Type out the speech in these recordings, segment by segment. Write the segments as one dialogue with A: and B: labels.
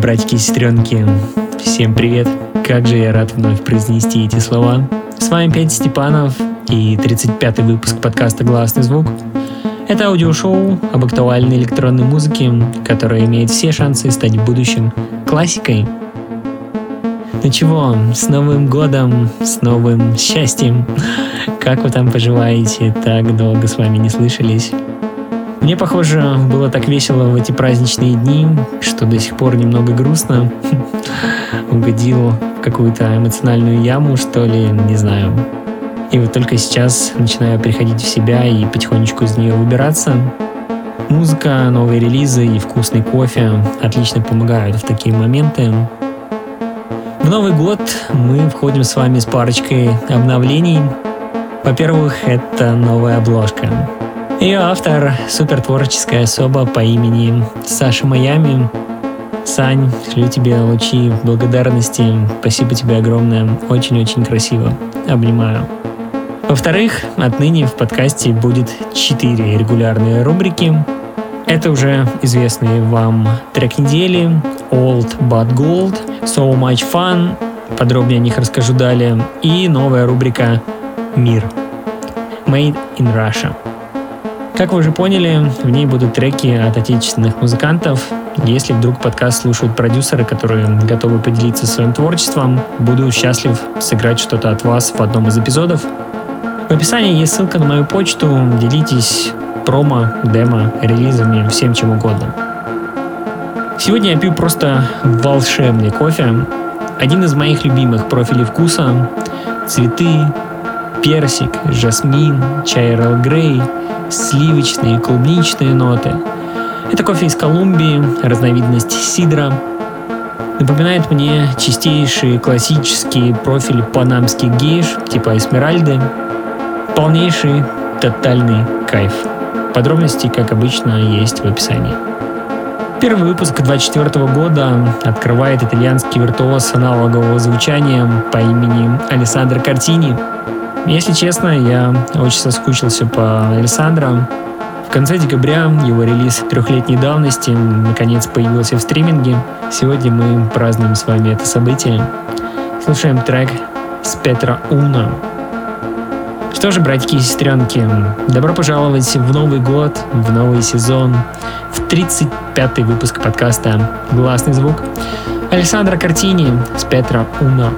A: Братики и сестренки, всем привет! Как же я рад вновь произнести эти слова. С вами Петя Степанов и 35-й выпуск подкаста «Гласный звук». Это аудиошоу об актуальной электронной музыке, которая имеет все шансы стать в будущем классикой. Ну чего, с Новым годом, с новым счастьем. Как вы там поживаете? Так долго с вами не слышались. Мне, похоже, было так весело в эти праздничные дни, что до сих пор немного грустно. Угодил в какую-то эмоциональную яму, что ли, не знаю. И вот только сейчас начинаю приходить в себя и потихонечку из нее выбираться. Музыка, новые релизы и вкусный кофе отлично помогают в такие моменты. В Новый год мы входим с вами с парочкой обновлений. Во-первых, это новая обложка. Ее автор — супер творческая особа по имени Саша Майами. Сань, шлю тебе лучи благодарности. Спасибо тебе огромное. Очень-очень красиво. Обнимаю. Во-вторых, отныне в подкасте будет 4 регулярные рубрики. Это уже известные вам трек недели, Old But Gold, So Much Fun, подробнее о них расскажу далее, и новая рубрика Мир, Made in Russia. Как вы уже поняли, в ней будут треки от отечественных музыкантов. Если вдруг подкаст слушают продюсеры, которые готовы поделиться своим творчеством, буду счастлив сыграть что-то от вас в одном из эпизодов. В описании есть ссылка на мою почту. Делитесь промо, демо, релизами, всем чем угодно. Сегодня я пью просто волшебный кофе. Один из моих любимых профилей вкуса. Цветы, персик, жасмин, чай Эрл Грей – сливочные клубничные ноты. Это кофе из Колумбии, разновидность сидра. Напоминает мне чистейшие классические профили панамских гейш, типа Эсмеральды. Полнейший тотальный кайф. Подробности, как обычно, есть в описании. Первый выпуск 24 года открывает итальянский виртуоз аналогового звучания по имени Алессандро Картини – если честно, я очень соскучился по Александру. В конце декабря его релиз трехлетней давности наконец появился в стриминге. Сегодня мы празднуем с вами это событие. Слушаем трек с Петра Уна. Что же, братики и сестренки, добро пожаловать в Новый год, в новый сезон, в 35-й выпуск подкаста «Гласный звук». Александра Картини с Петра Уна.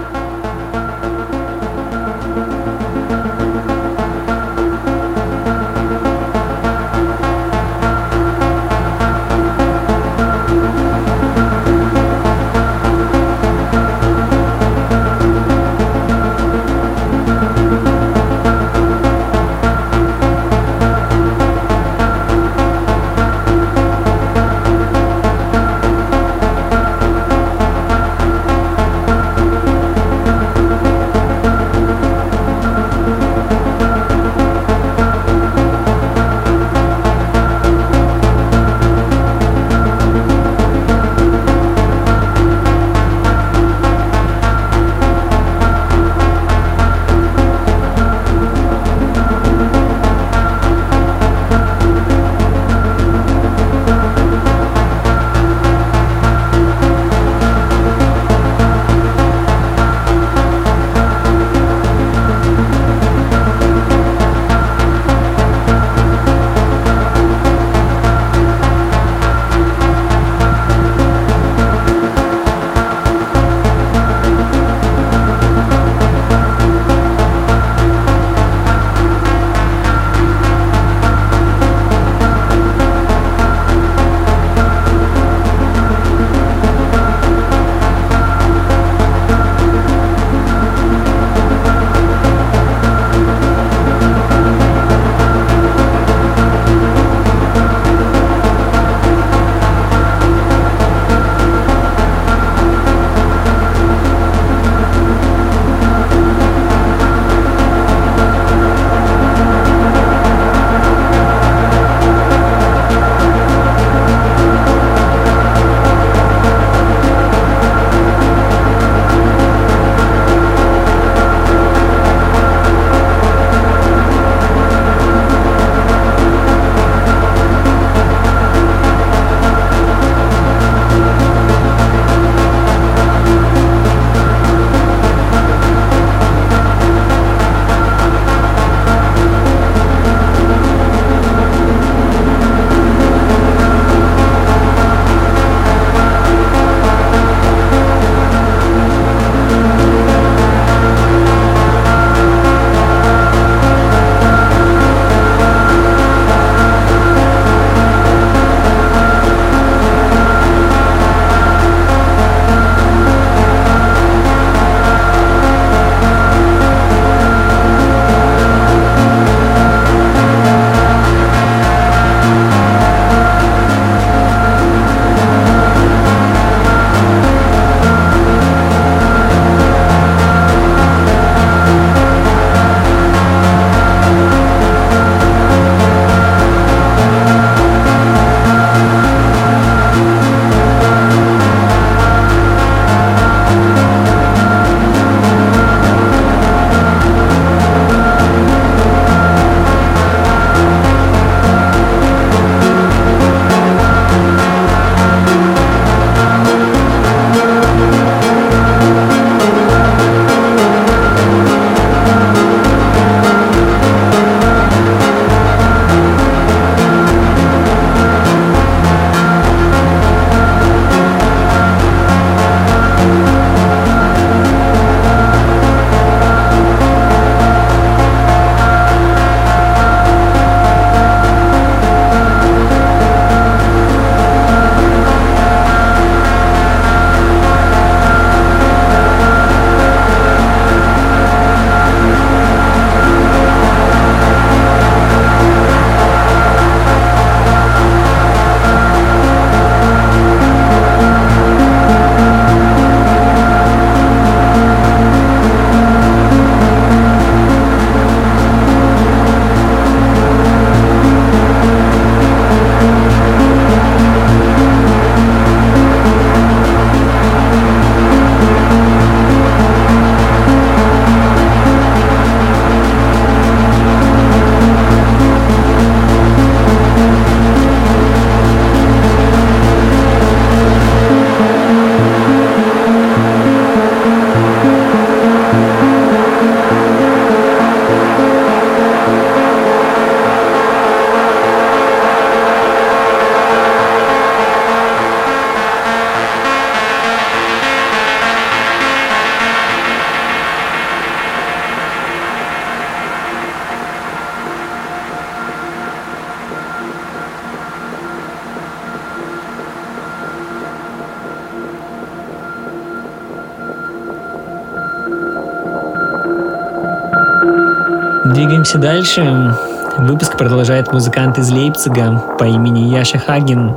A: Дальше. Выпуск продолжает музыкант из Лейпцига по имени Яша Хаген.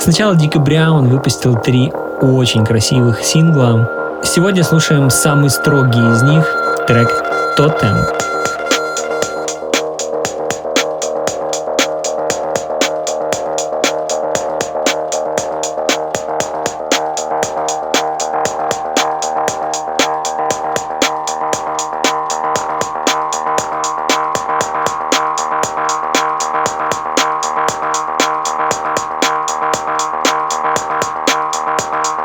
A: С начала декабря он выпустил три очень красивых сингла. Сегодня слушаем самый строгий из них, трек «Тотем». Bye.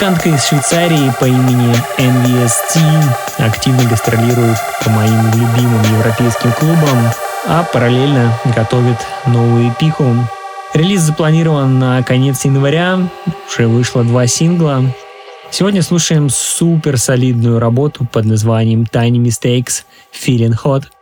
A: Музыкантка из Швейцарии по имени NVST активно гастролирует по моим любимым европейским клубам, а параллельно готовит новую эпиху. Релиз запланирован на конец января, уже вышло два сингла. Сегодня слушаем супер солидную работу под названием Tiny Mistakes Feeling Hot –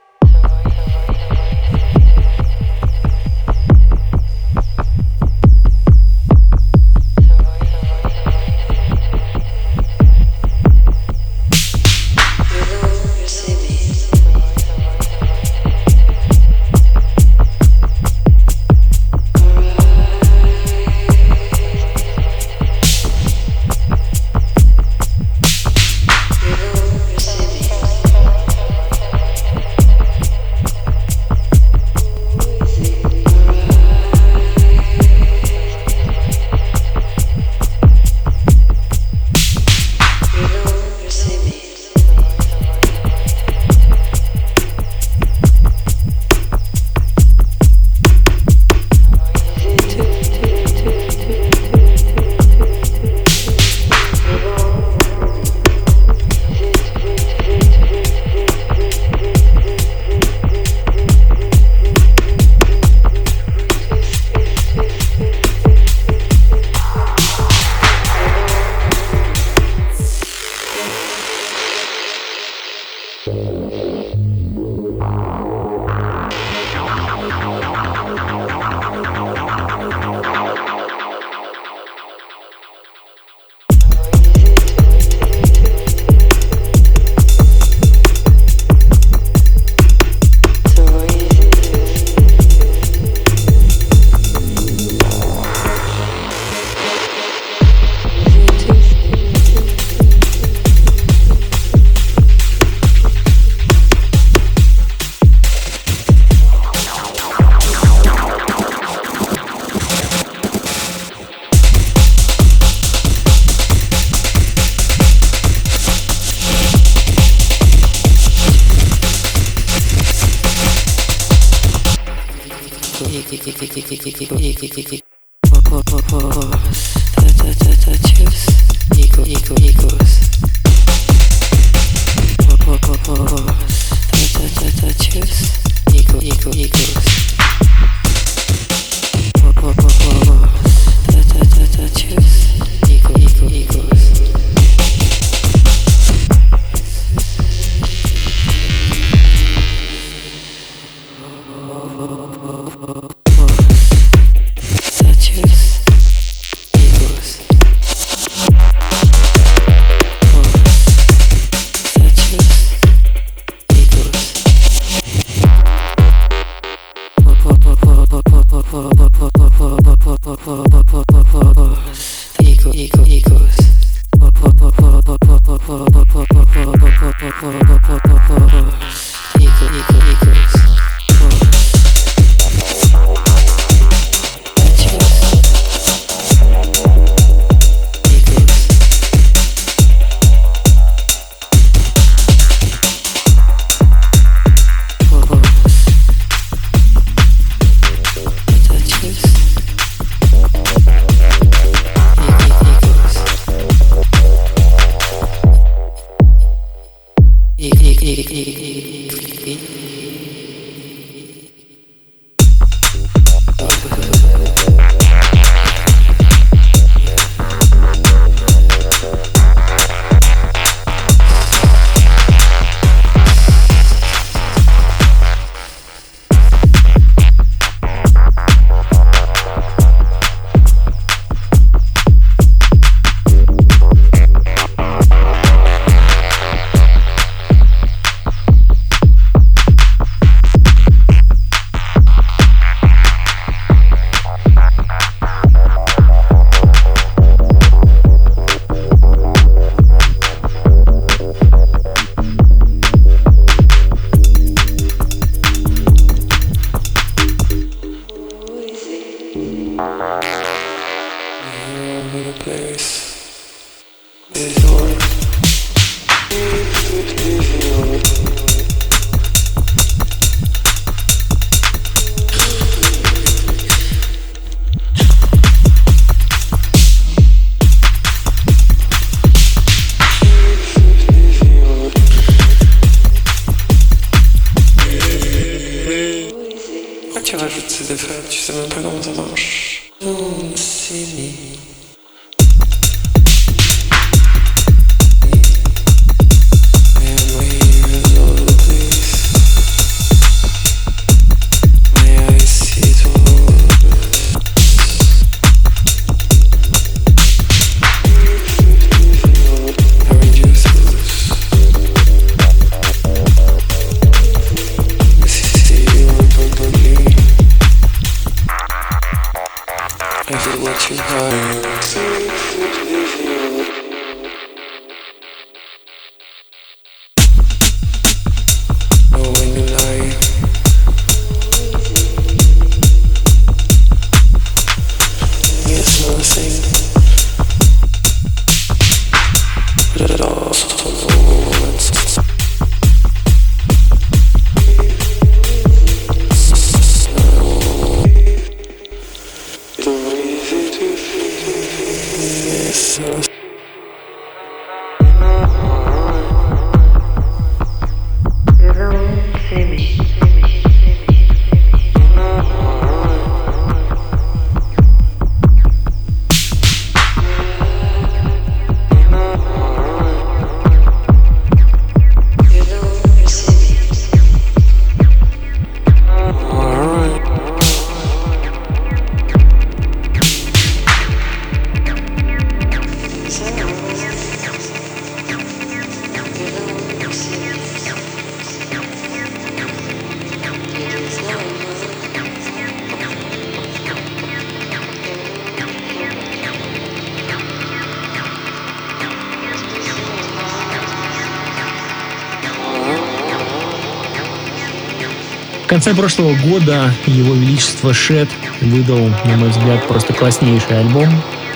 A: В конце прошлого года Его Величество Шет выдал, на мой взгляд, просто класснейший альбом.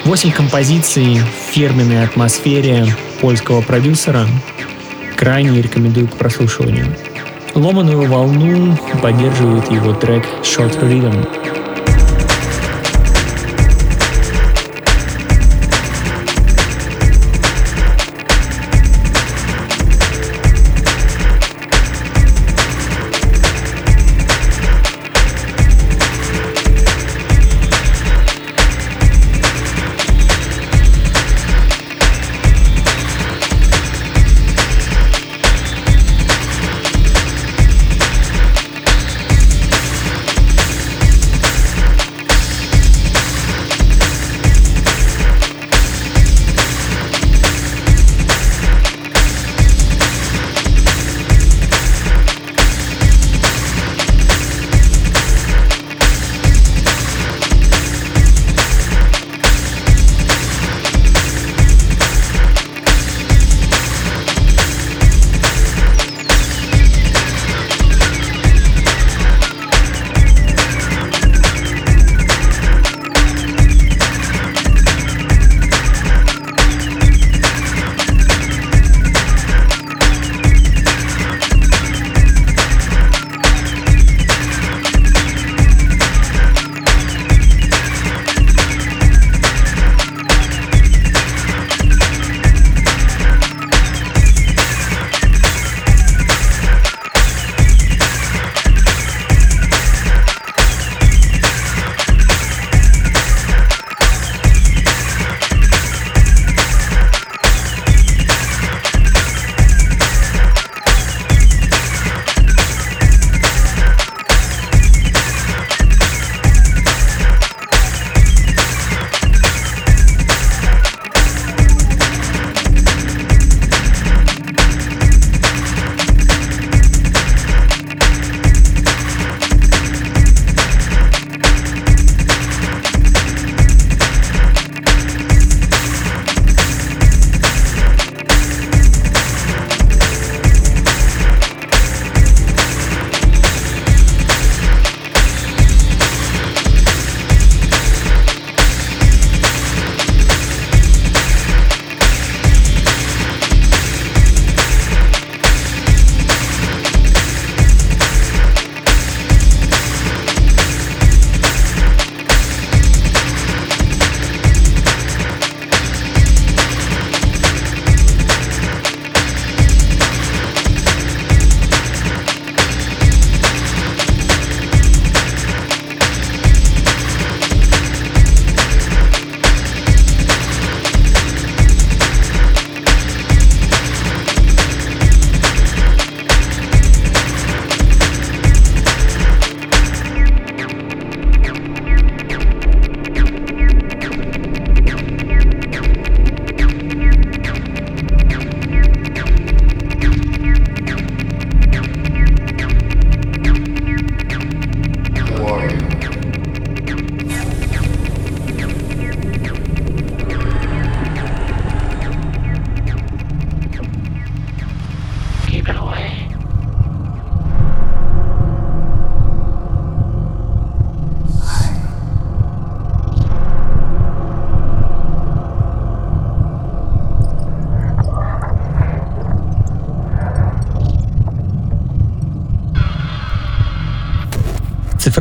A: Восемь композиций в фирменной атмосфере польского продюсера. Крайне рекомендую к прослушиванию. Ломаную волну поддерживает его трек Short Rhythm.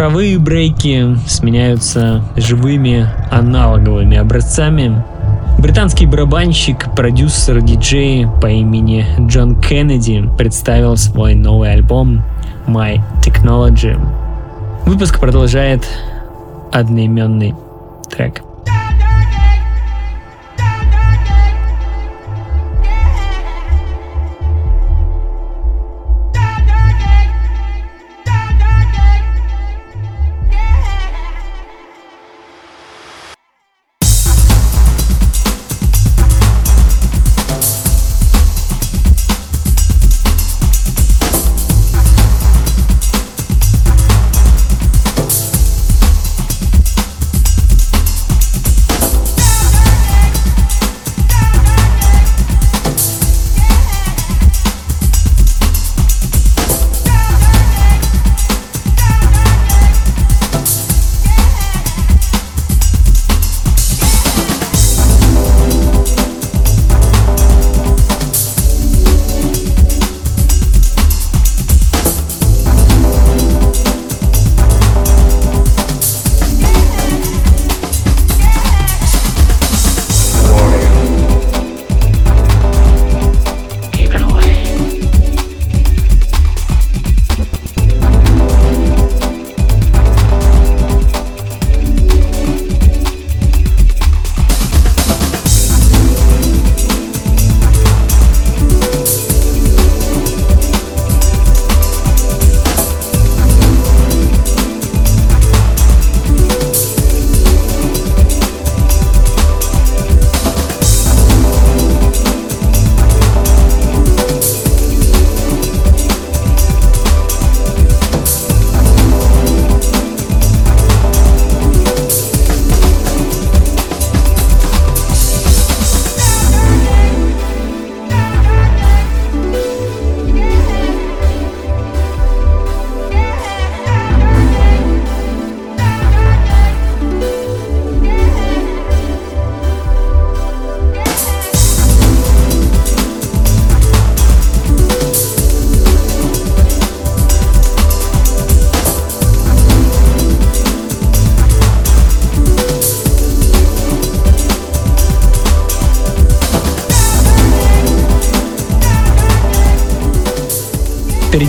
A: Цифровые брейки сменяются живыми аналоговыми образцами. Британский барабанщик, продюсер, диджей по имени Джон Кеннеди представил свой новый альбом My Technology. Выпуск продолжает одноименный трек.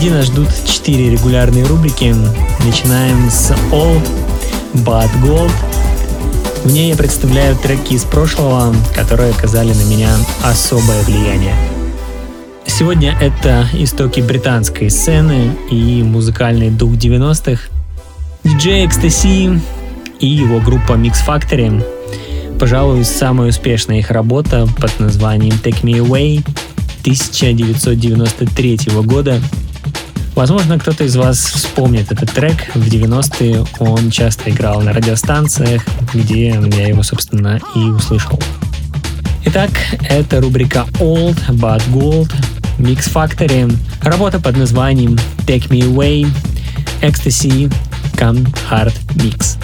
A: Впереди нас ждут 4 регулярные рубрики. Начинаем с Old But Gold. В ней я представляю треки из прошлого, которые оказали на меня особое влияние. Сегодня это истоки британской сцены и музыкальный дух 90-х. DJ Ecstasy и его группа Mix Factory. Пожалуй, самая успешная их работа под названием Take Me Away 1993 года Возможно, кто-то из вас вспомнит этот трек. В 90-е он часто играл на радиостанциях, где я его, собственно, и услышал. Итак, это рубрика Old But Gold, Mix Factory, работа под названием Take Me Away, Ecstasy, Come Hard Mix.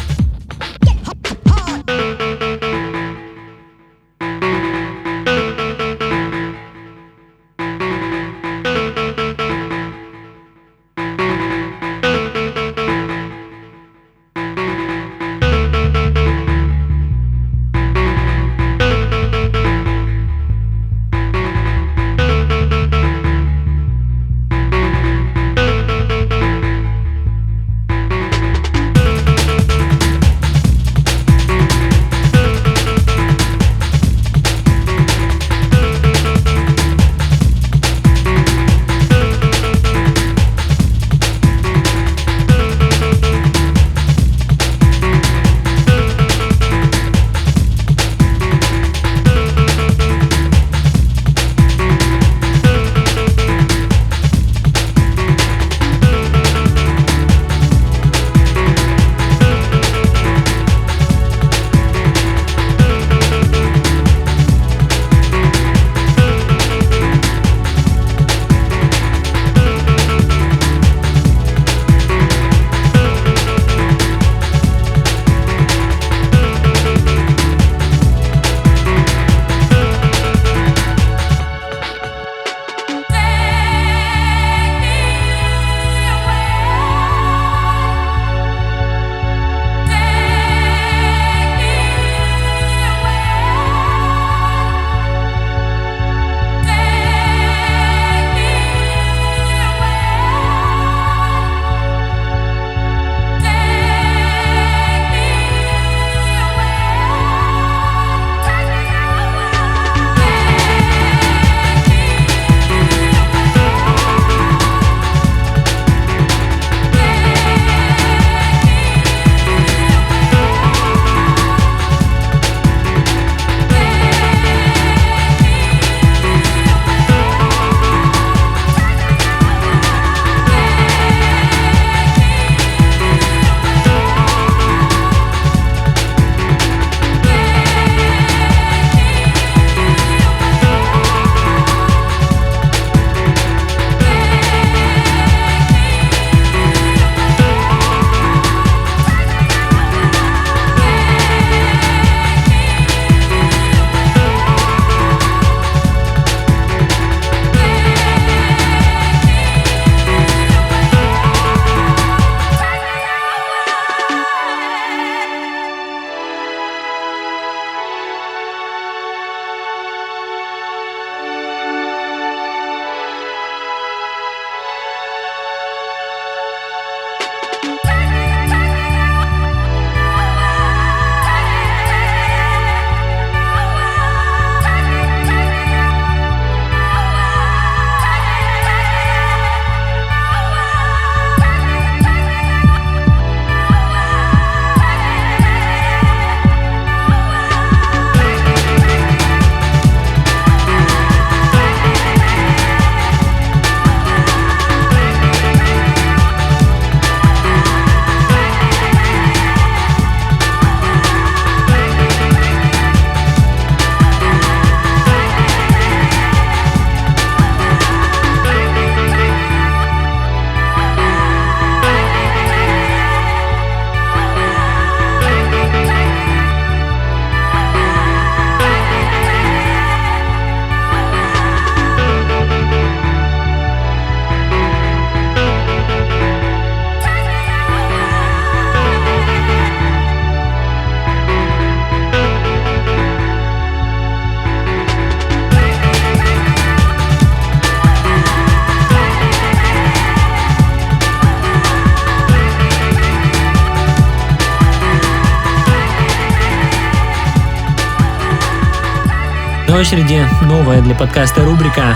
A: очереди новая для подкаста рубрика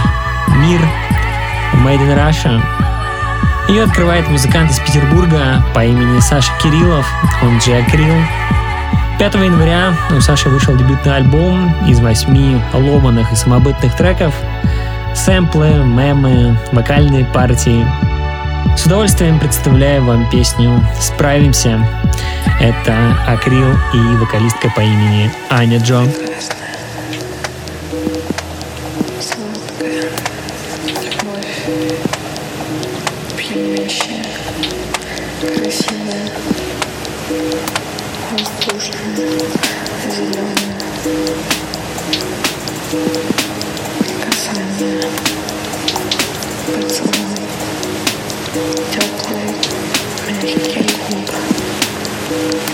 A: «Мир Made in Russia». Ее открывает музыкант из Петербурга по имени Саша Кириллов, он Джек Кирилл. 5 января у Саши вышел дебютный альбом из восьми ломаных и самобытных треков, сэмплы, мемы, вокальные партии. С удовольствием представляю вам песню «Справимся». Это Акрил и вокалистка по имени Аня
B: Джон. пьянящая, красивая, воздушная, зеленая, касание, поцелуй, теплый, мягкий губы.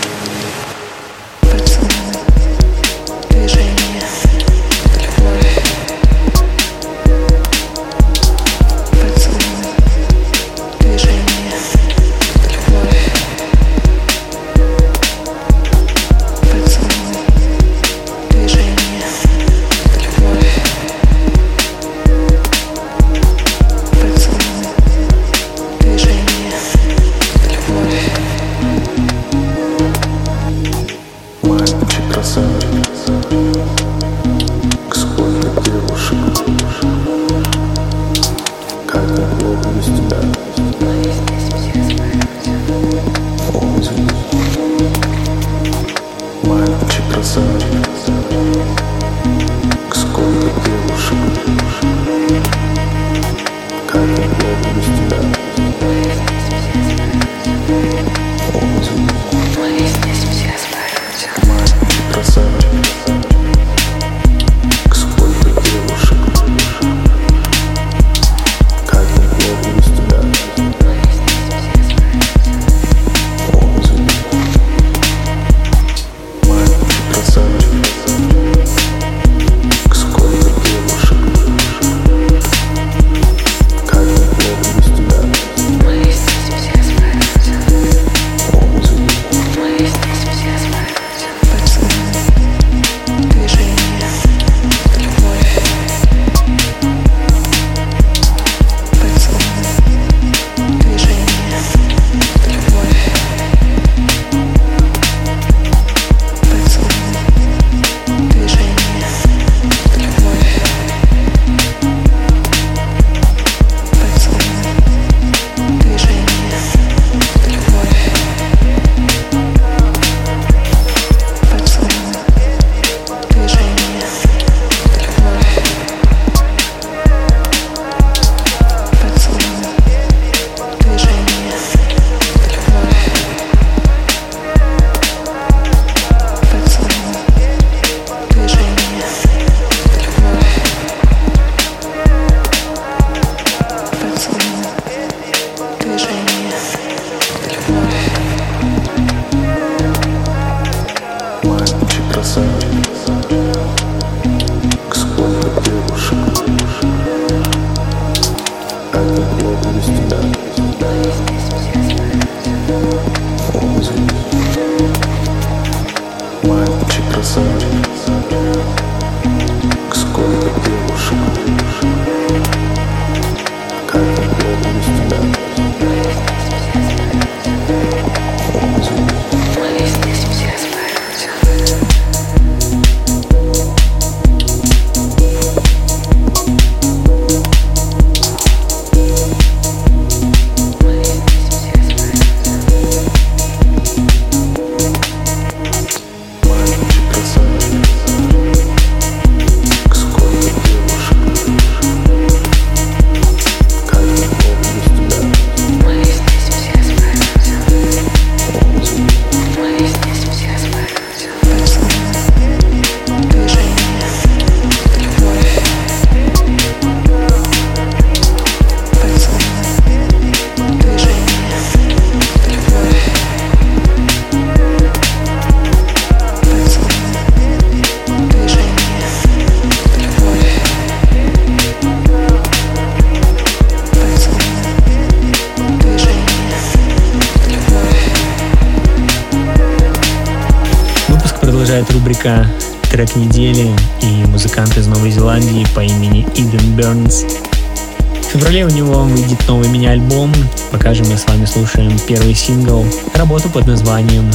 A: трек недели и музыкант из Новой Зеландии по имени Иден Бернс. В феврале у него выйдет новый мини-альбом. Пока же мы с вами слушаем первый сингл, работу под названием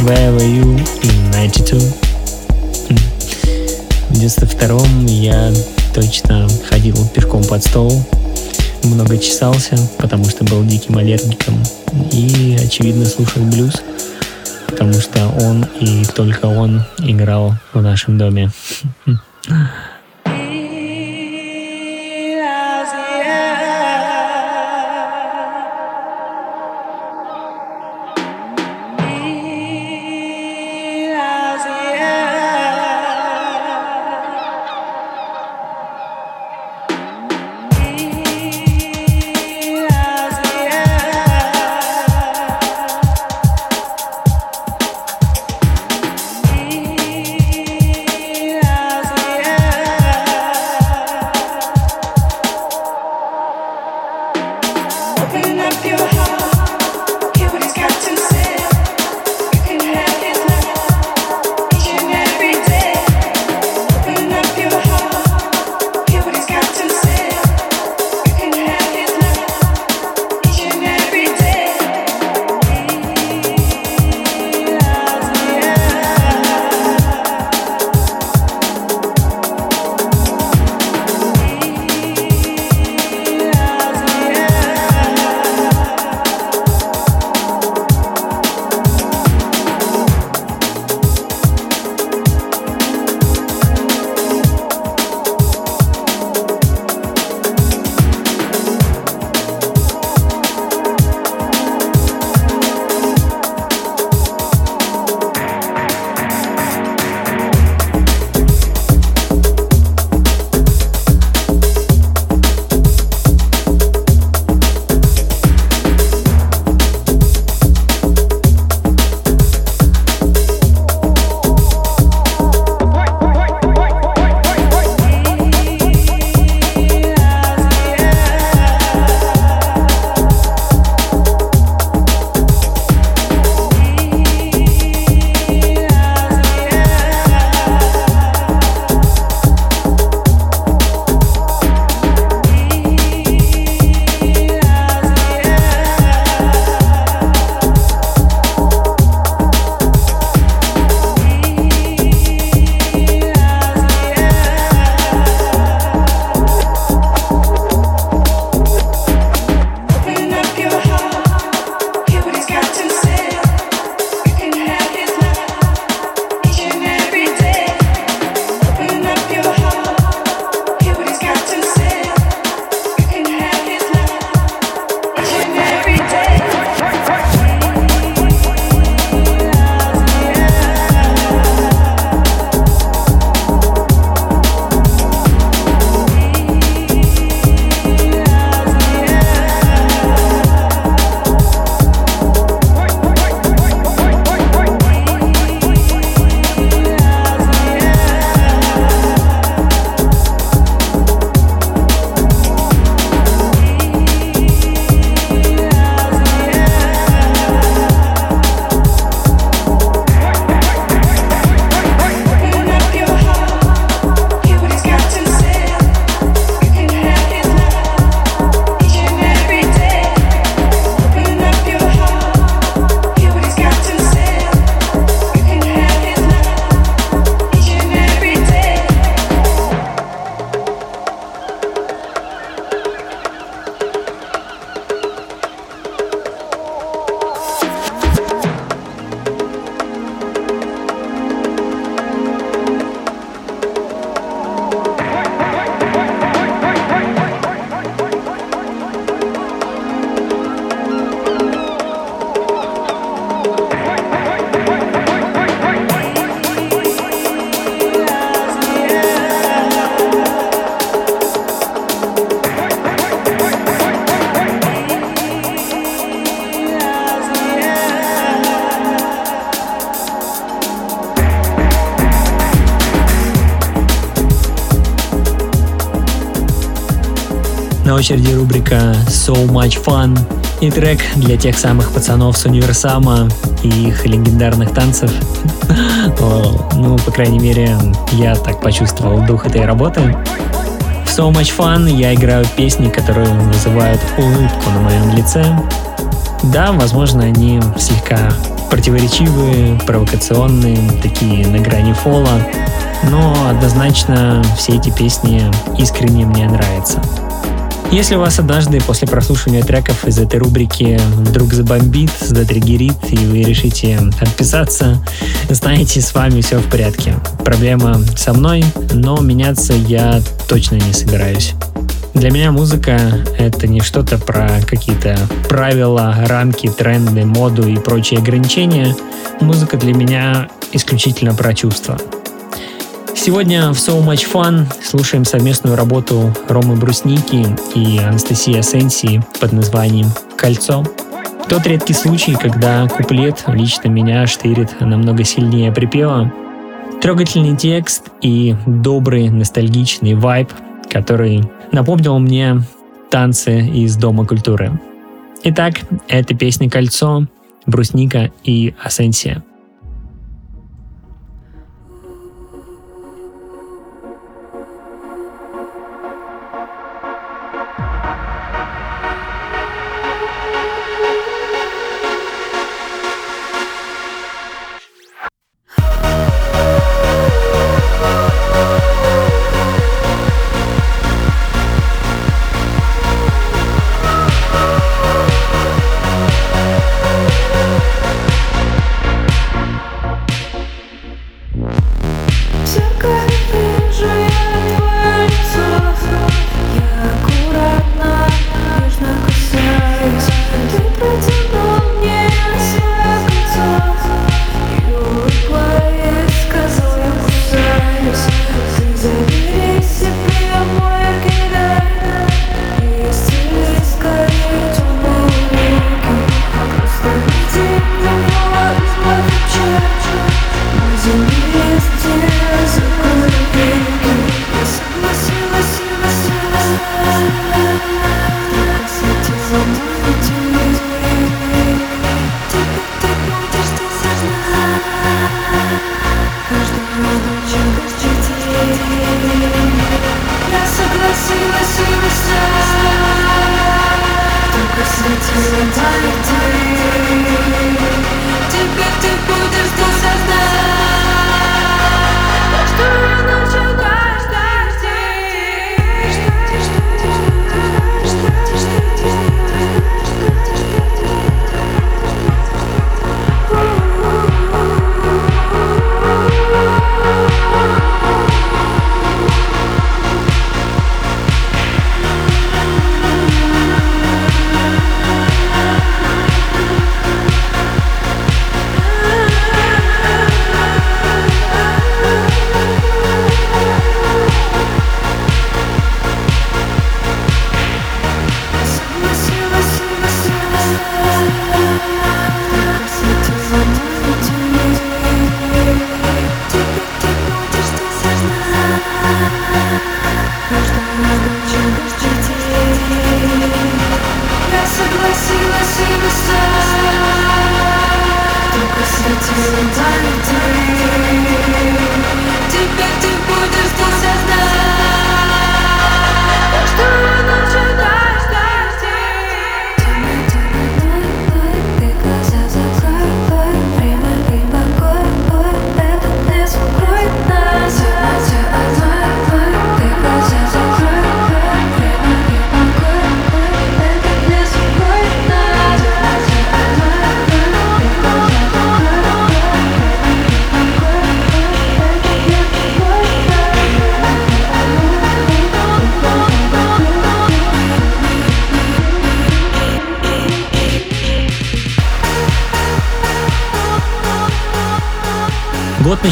A: Where You in 92. В 92-м я точно ходил пешком под стол, много чесался, потому что был диким аллергиком и, очевидно, слушал блюз потому что он и только он играл в нашем доме. Очереди рубрика So Much Fun.
C: И трек для тех самых пацанов с универсама и их легендарных танцев. Ну, по крайней мере, я так почувствовал дух этой работы. В So Much Fun я играю песни, которые вызывают улыбку на моем лице. Да, возможно, они слегка противоречивые, провокационные, такие на грани фола, но однозначно все эти песни искренне мне нравятся. Если у вас однажды после прослушивания треков из этой рубрики вдруг забомбит, затриггерит, и вы решите отписаться, знаете, с вами все в порядке. Проблема со мной, но меняться я точно не собираюсь. Для меня музыка — это не что-то про какие-то правила, рамки, тренды, моду и прочие ограничения. Музыка для меня исключительно про чувства. Сегодня в So Much Fun слушаем совместную работу Ромы Брусники и Анастасии Асенсии под названием «Кольцо». Тот редкий случай, когда куплет лично меня штырит намного сильнее припева. Трогательный текст и добрый ностальгичный вайб, который напомнил мне танцы из Дома культуры. Итак, это песня «Кольцо», Брусника и Асенсия.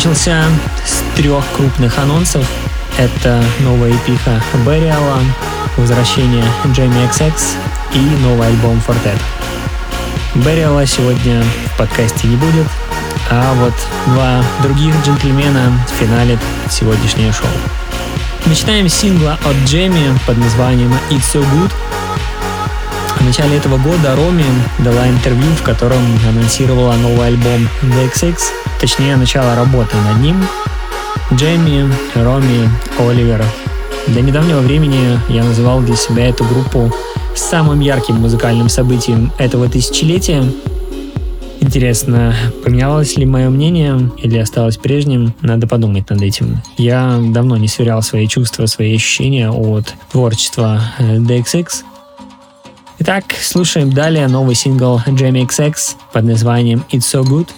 C: Начался с трех крупных анонсов. Это новая эпиха Burial, возвращение Джейми XX и новый альбом Fortet. Burial сегодня в подкасте не будет, а вот два других джентльмена финалит сегодняшнее шоу. Начинаем с сингла от Джейми под названием It's So Good.
A: начале этого года Роми дала интервью, в котором анонсировала новый альбом The XX, точнее начало работы над ним. Джейми, Роми, Оливер. До недавнего времени я называл для себя эту группу самым ярким музыкальным событием этого тысячелетия. Интересно, поменялось ли мое мнение или осталось прежним? Надо подумать над этим. Я давно не сверял свои чувства, свои ощущения от творчества э, DXX. Итак, слушаем далее новый сингл Jamie XX под названием It's So Good.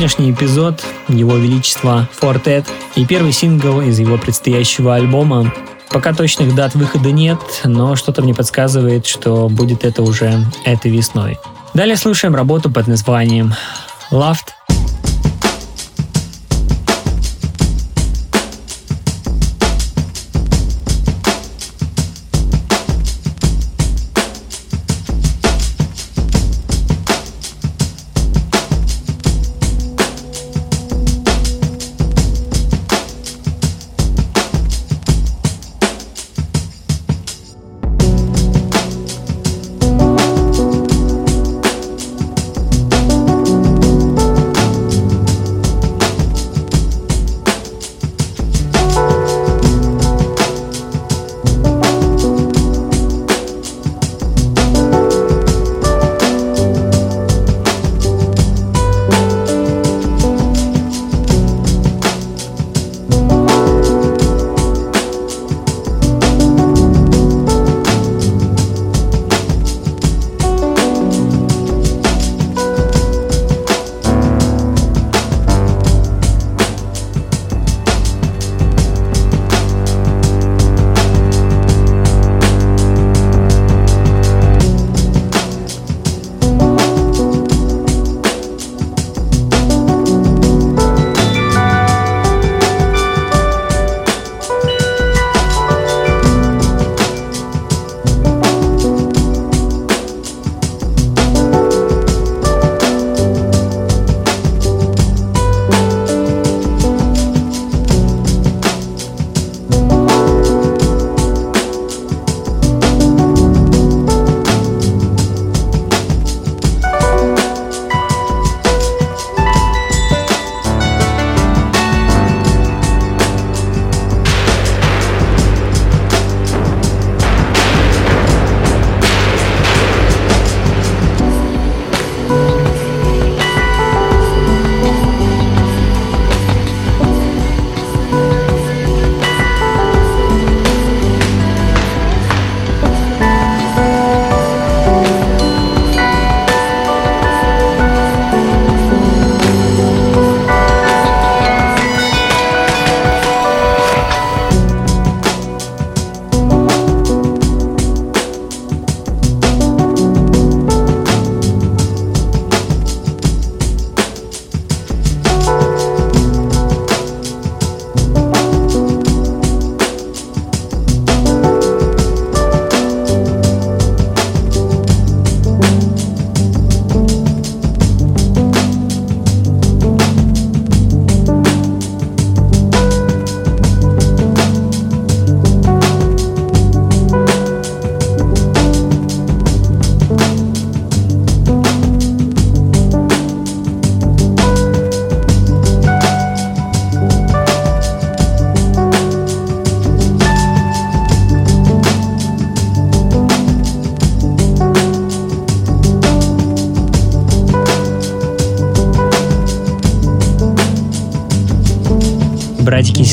A: Сегодняшний эпизод Его Величества Фортет и первый сингл из его предстоящего альбома. Пока точных дат выхода нет, но что-то мне подсказывает, что будет это уже этой весной. Далее слушаем работу под названием Loved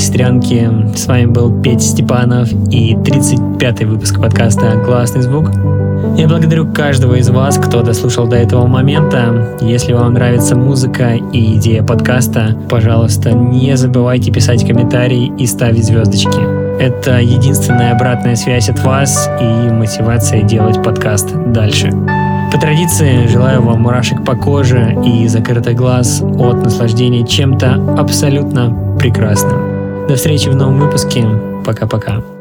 A: братики и сестренки. С вами был Петя Степанов и 35-й выпуск подкаста «Классный звук». Я благодарю каждого из вас, кто дослушал до этого момента. Если вам нравится музыка и идея подкаста, пожалуйста, не забывайте писать комментарии и ставить звездочки. Это единственная обратная связь от вас и мотивация делать подкаст дальше. По традиции, желаю вам мурашек по коже и закрытых глаз от наслаждения чем-то абсолютно прекрасным. До встречи в новом выпуске. Пока-пока.